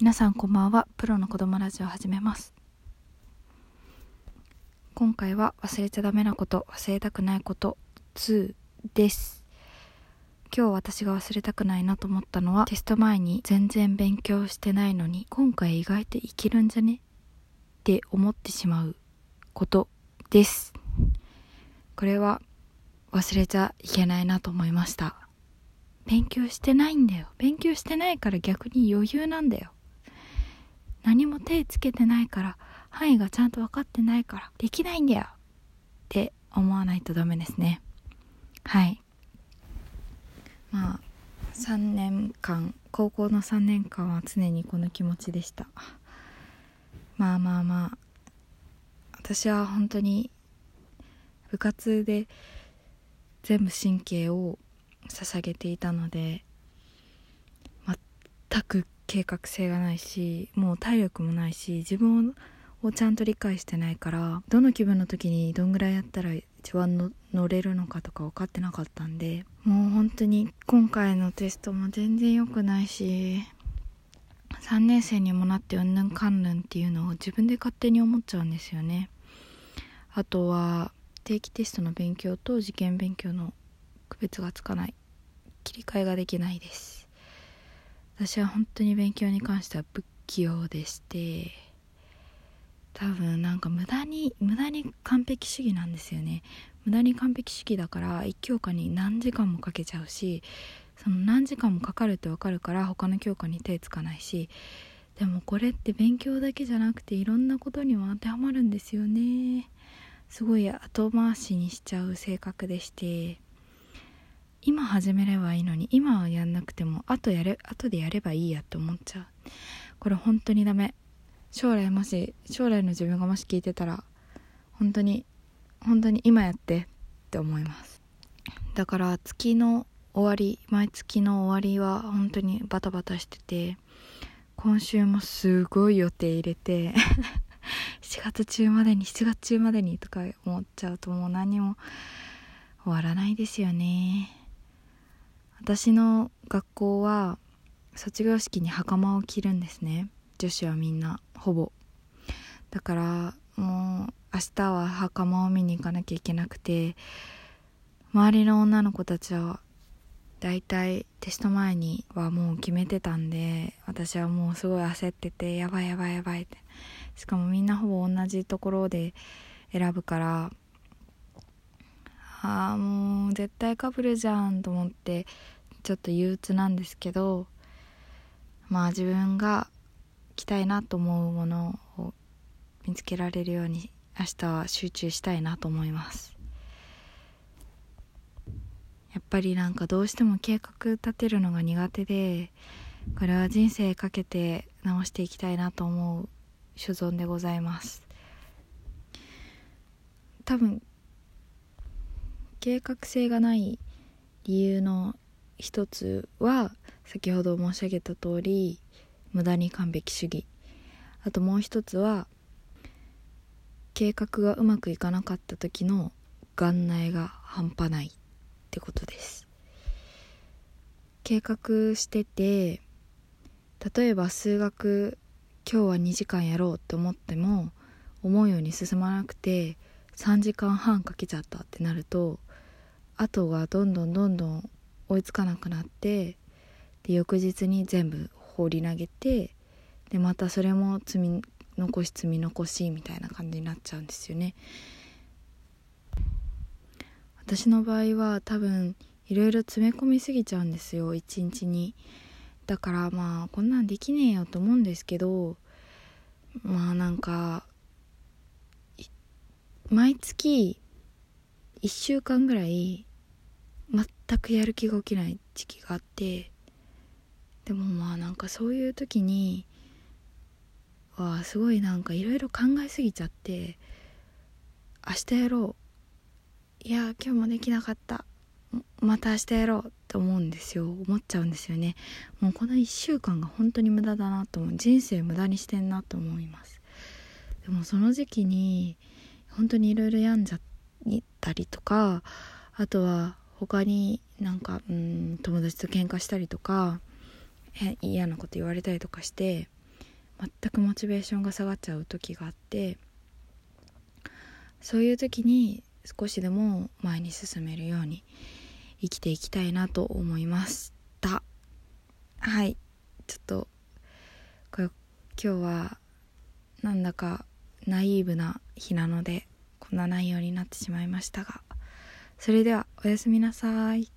皆さんこんばんは。プロの子供ラジオ始めます。今回は忘れちゃダメなこと忘れたくないこと2です。今日私が忘れたくないなと思ったのはテスト前に全然勉強してないのに今回意外といけるんじゃね？って思ってしまうことです。これは忘れちゃいけないなと思いました。勉強してないんだよ。勉強してないから逆に余裕なんだよ。何も手つけてないから範囲がちゃんと分かってないからできないんだよ。って思わないとダメですね。はい。まあ3年間高校の3年間は常にこの気持ちでした。まあまあまあ私は本当に部活で全部神経を捧げていたので全く計画性がないしもう体力もないし自分をちゃんと理解してないからどの気分の時にどんぐらいやったら一番の乗れるのかとか分かってなかったんでもう本当に今回のテストも全然良くないし3年生にもなってうんぬんかんぬんっていうのを自分で勝手に思っちゃうんですよね。あとは定期テストの勉強と受験勉強の区別がつかない。切り替えができないです。私は本当に勉強に関しては不器用でして多分なんか無駄に無駄に完璧主義なんですよね。無駄に完璧主義だから1教科に何時間もかけちゃうしその何時間もかかるって分かるから他の教科に手つかないしでもこれって勉強だけじゃなくていろんなことにも当てはまるんですよね。すごい後回しにしちゃう性格でして。今始めればいいのに今はやんなくても後やれ後でやればいいやって思っちゃう。これ本当にダメ。将来もし将来の自分がもし聞いてたら本当に本当に今やってって思います。だから月の終わり毎月の終わりは本当にバタバタしてて今週もすごい予定入れて 7月中までに7月中までにとか思っちゃうともう何も終わらないですよね。私の学校は卒業式に袴を着るんですね。女子はみんなほぼ。だからもう明日は袴を見に行かなきゃいけなくて周りの女の子たちは大体テスト前にはもう決めてたんで私はもうすごい焦っててやばいやばいやばいって。しかもみんなほぼ同じところで選ぶからああもう絶対かぶるじゃんと思ってちょっと憂鬱なんですけどまあ自分が着たいなと思うものを見つけられるように明日は集中したいなと思います。やっぱりなんかどうしても計画立てるのが苦手でこれは人生かけて直していきたいなと思う所存でございます。多分計画性がない理由の一つは先ほど申し上げた通り無駄に完璧主義。あともう一つは計画がうまくいかなかった時の元内が半端ない。ってことです。計画してて例えば数学今日は2時間やろうって思っても思うように進まなくて3時間半かけちゃったってなると後がどんどんどんどん追いつかなくなってで翌日に全部放り投げてでまたそれも積み残し積み残しみたいな感じになっちゃうんですよね。私の場合は多分いろいろ詰め込みすぎちゃうんですよ一日に。だからまあこんなんできねえよと思うんですけどまあなんか毎月1週間ぐらい全くやる気が起きない時期があってでもまあなんかそういう時にはすごいなんかいろいろ考えすぎちゃって明日やろう。いや今日もできなかった。また明日やろうって思うんですよ。思っちゃうんですよね。もうこの1週間が本当に無駄だなと思う。人生無駄にしてんなと思います。でもその時期に本当にいろいろ病んじゃっにたりとかあとは他になんかうん友達と喧嘩したりとか嫌なこと言われたりとかして全くモチベーションが下がっちゃう時があってそういう時に少しでも前に進めるように生きていきたいなと思いました。はい。ちょっとこれ今日はなんだかナイーブな日なのでこんな内容になってしまいましたがそれではおやすみなさい。